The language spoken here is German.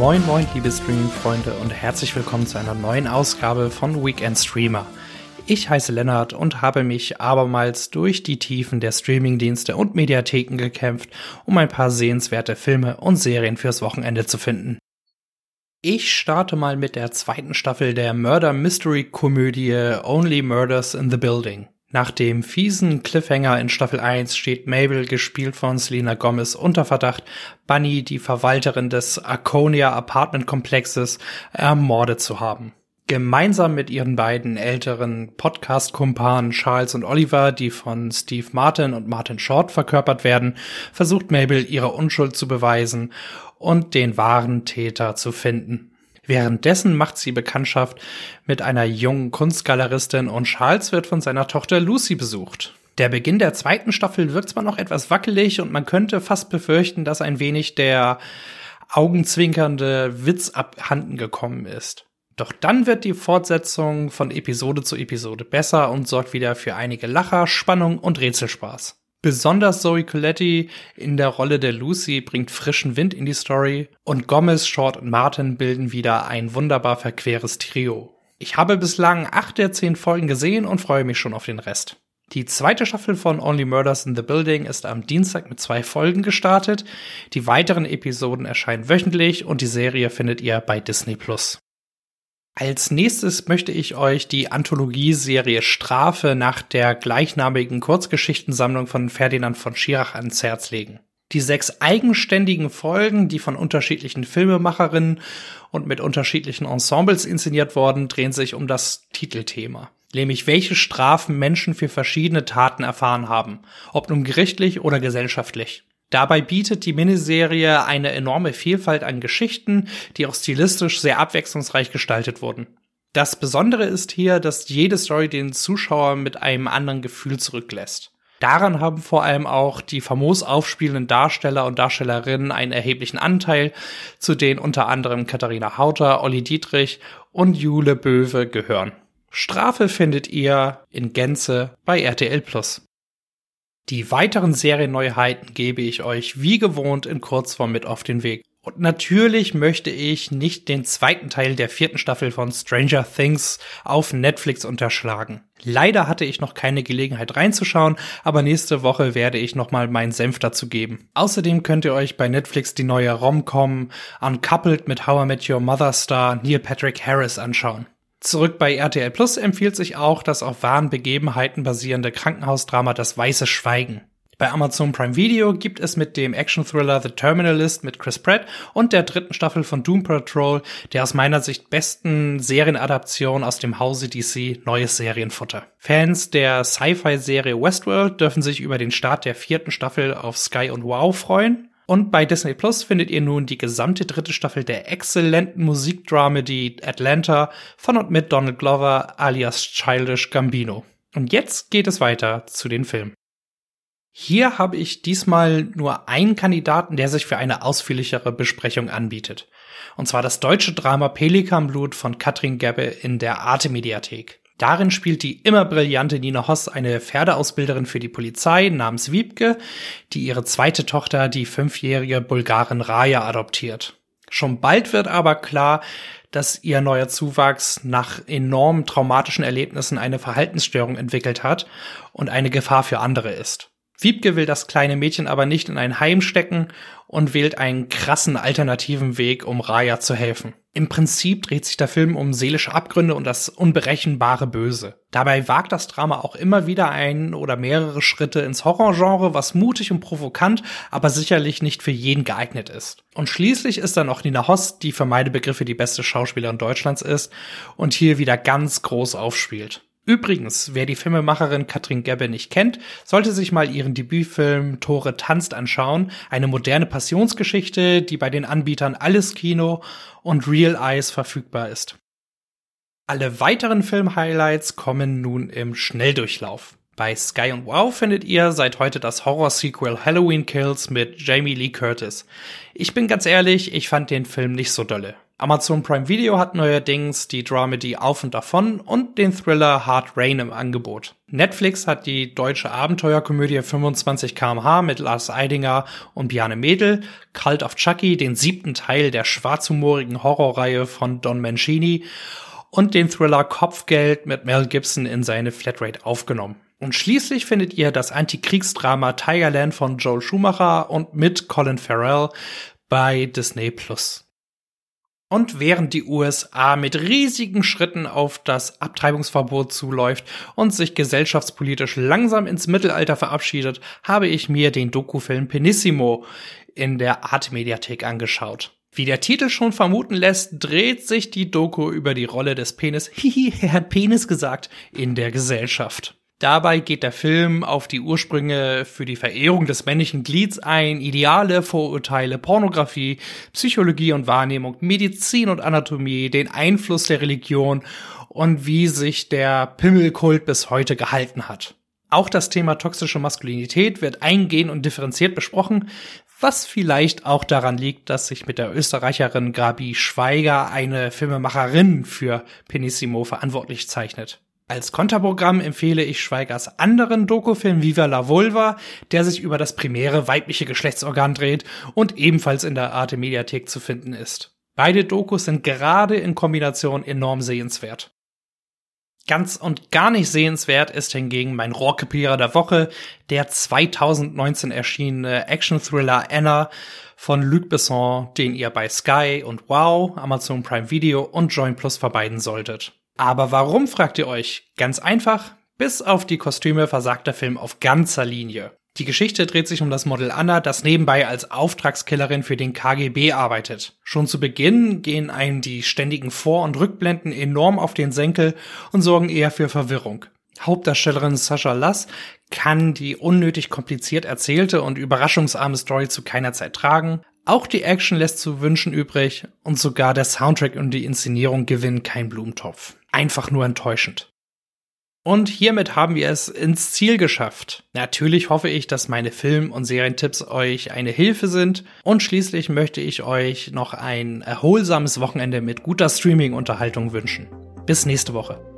Moin moin liebe Streaming-Freunde und herzlich willkommen zu einer neuen Ausgabe von Weekend Streamer. Ich heiße Lennart und habe mich abermals durch die Tiefen der Streamingdienste und Mediatheken gekämpft, um ein paar sehenswerte Filme und Serien fürs Wochenende zu finden. Ich starte mal mit der zweiten Staffel der Murder Mystery Komödie Only Murders in the Building. Nach dem fiesen Cliffhanger in Staffel 1 steht Mabel, gespielt von Selena Gomez, unter Verdacht, Bunny, die Verwalterin des Arconia Apartment Komplexes, ermordet zu haben. Gemeinsam mit ihren beiden älteren Podcast-Kumpanen Charles und Oliver, die von Steve Martin und Martin Short verkörpert werden, versucht Mabel ihre Unschuld zu beweisen und den wahren Täter zu finden. Währenddessen macht sie Bekanntschaft mit einer jungen Kunstgaleristin und Charles wird von seiner Tochter Lucy besucht. Der Beginn der zweiten Staffel wirkt zwar noch etwas wackelig und man könnte fast befürchten, dass ein wenig der augenzwinkernde Witz abhanden gekommen ist. Doch dann wird die Fortsetzung von Episode zu Episode besser und sorgt wieder für einige Lacher, Spannung und Rätselspaß. Besonders Zoe Coletti in der Rolle der Lucy bringt frischen Wind in die Story und Gomez, Short und Martin bilden wieder ein wunderbar verqueres Trio. Ich habe bislang acht der zehn Folgen gesehen und freue mich schon auf den Rest. Die zweite Staffel von Only Murders in the Building ist am Dienstag mit zwei Folgen gestartet. Die weiteren Episoden erscheinen wöchentlich und die Serie findet ihr bei Disney Plus. Als nächstes möchte ich euch die Anthologieserie Strafe nach der gleichnamigen Kurzgeschichtensammlung von Ferdinand von Schirach ans Herz legen. Die sechs eigenständigen Folgen, die von unterschiedlichen Filmemacherinnen und mit unterschiedlichen Ensembles inszeniert wurden, drehen sich um das Titelthema. Nämlich welche Strafen Menschen für verschiedene Taten erfahren haben, ob nun gerichtlich oder gesellschaftlich. Dabei bietet die Miniserie eine enorme Vielfalt an Geschichten, die auch stilistisch sehr abwechslungsreich gestaltet wurden. Das Besondere ist hier, dass jede Story den Zuschauer mit einem anderen Gefühl zurücklässt. Daran haben vor allem auch die famos aufspielenden Darsteller und Darstellerinnen einen erheblichen Anteil, zu denen unter anderem Katharina Hauter, Olli Dietrich und Jule Böwe gehören. Strafe findet ihr in Gänze bei RTL Plus. Die weiteren Serienneuheiten gebe ich euch wie gewohnt in Kurzform mit auf den Weg. Und natürlich möchte ich nicht den zweiten Teil der vierten Staffel von Stranger Things auf Netflix unterschlagen. Leider hatte ich noch keine Gelegenheit reinzuschauen, aber nächste Woche werde ich nochmal meinen Senf dazu geben. Außerdem könnt ihr euch bei Netflix die neue Rom-Com Uncoupled mit How I Met Your Mother Star Neil Patrick Harris anschauen. Zurück bei RTL Plus empfiehlt sich auch das auf wahren Begebenheiten basierende Krankenhausdrama Das Weiße Schweigen. Bei Amazon Prime Video gibt es mit dem Action-Thriller The Terminalist mit Chris Pratt und der dritten Staffel von Doom Patrol, der aus meiner Sicht besten Serienadaption aus dem Hause DC, neues Serienfutter. Fans der Sci-Fi-Serie Westworld dürfen sich über den Start der vierten Staffel auf Sky und Wow freuen. Und bei Disney Plus findet ihr nun die gesamte dritte Staffel der exzellenten Musikdramedy Atlanta von und mit Donald Glover alias Childish Gambino. Und jetzt geht es weiter zu den Filmen. Hier habe ich diesmal nur einen Kandidaten, der sich für eine ausführlichere Besprechung anbietet. Und zwar das deutsche Drama Pelikanblut von Katrin Gebbe in der Arte Mediathek. Darin spielt die immer brillante Nina Hoss eine Pferdeausbilderin für die Polizei namens Wiebke, die ihre zweite Tochter, die fünfjährige Bulgarin Raya, adoptiert. Schon bald wird aber klar, dass ihr neuer Zuwachs nach enorm traumatischen Erlebnissen eine Verhaltensstörung entwickelt hat und eine Gefahr für andere ist. Wiebke will das kleine Mädchen aber nicht in ein Heim stecken und wählt einen krassen alternativen Weg, um Raya zu helfen. Im Prinzip dreht sich der Film um seelische Abgründe und das unberechenbare Böse. Dabei wagt das Drama auch immer wieder ein oder mehrere Schritte ins Horrorgenre, was mutig und provokant, aber sicherlich nicht für jeden geeignet ist. Und schließlich ist dann auch Nina Hoss, die für meine Begriffe die beste Schauspielerin Deutschlands ist und hier wieder ganz groß aufspielt. Übrigens, wer die Filmemacherin Katrin Gebbe nicht kennt, sollte sich mal ihren Debütfilm Tore tanzt anschauen. Eine moderne Passionsgeschichte, die bei den Anbietern Alles Kino und Real Eyes verfügbar ist. Alle weiteren Film-Highlights kommen nun im Schnelldurchlauf. Bei Sky und Wow findet ihr seit heute das Horror-Sequel Halloween Kills mit Jamie Lee Curtis. Ich bin ganz ehrlich, ich fand den Film nicht so dolle. Amazon Prime Video hat neuerdings die Dramedy Auf und Davon und den Thriller Hard Rain im Angebot. Netflix hat die deutsche Abenteuerkomödie 25 kmh mit Lars Eidinger und Bjarne Mädel, Cult of Chucky, den siebten Teil der schwarzhumorigen Horrorreihe von Don Mancini und den Thriller Kopfgeld mit Mel Gibson in seine Flatrate aufgenommen. Und schließlich findet ihr das Antikriegsdrama Tigerland von Joel Schumacher und mit Colin Farrell bei Disney Plus. Und während die USA mit riesigen Schritten auf das Abtreibungsverbot zuläuft und sich gesellschaftspolitisch langsam ins Mittelalter verabschiedet, habe ich mir den Dokufilm Penissimo in der Art Mediathek angeschaut. Wie der Titel schon vermuten lässt, dreht sich die Doku über die Rolle des Penis, hihi, er hat Penis gesagt, in der Gesellschaft. Dabei geht der Film auf die Ursprünge für die Verehrung des männlichen Glieds ein, Ideale, Vorurteile, Pornografie, Psychologie und Wahrnehmung, Medizin und Anatomie, den Einfluss der Religion und wie sich der Pimmelkult bis heute gehalten hat. Auch das Thema toxische Maskulinität wird eingehend und differenziert besprochen, was vielleicht auch daran liegt, dass sich mit der Österreicherin Gabi Schweiger eine Filmemacherin für Penissimo verantwortlich zeichnet. Als Konterprogramm empfehle ich Schweigers anderen Dokufilm Viva la Vulva, der sich über das primäre weibliche Geschlechtsorgan dreht und ebenfalls in der Arte Mediathek zu finden ist. Beide Dokus sind gerade in Kombination enorm sehenswert. Ganz und gar nicht sehenswert ist hingegen mein Rohrkrepierer der Woche, der 2019 erschienene Action-Thriller Anna von Luc Besson, den ihr bei Sky und Wow, Amazon Prime Video und Join Plus verbeiden solltet. Aber warum, fragt ihr euch? Ganz einfach, bis auf die Kostüme versagt der Film auf ganzer Linie. Die Geschichte dreht sich um das Model Anna, das nebenbei als Auftragskillerin für den KGB arbeitet. Schon zu Beginn gehen einem die ständigen Vor- und Rückblenden enorm auf den Senkel und sorgen eher für Verwirrung. Hauptdarstellerin Sascha Lass kann die unnötig kompliziert erzählte und überraschungsarme Story zu keiner Zeit tragen. Auch die Action lässt zu wünschen übrig und sogar der Soundtrack und die Inszenierung gewinnen kein Blumentopf einfach nur enttäuschend. Und hiermit haben wir es ins Ziel geschafft. Natürlich hoffe ich, dass meine Film- und Serientipps euch eine Hilfe sind. Und schließlich möchte ich euch noch ein erholsames Wochenende mit guter Streaming-Unterhaltung wünschen. Bis nächste Woche.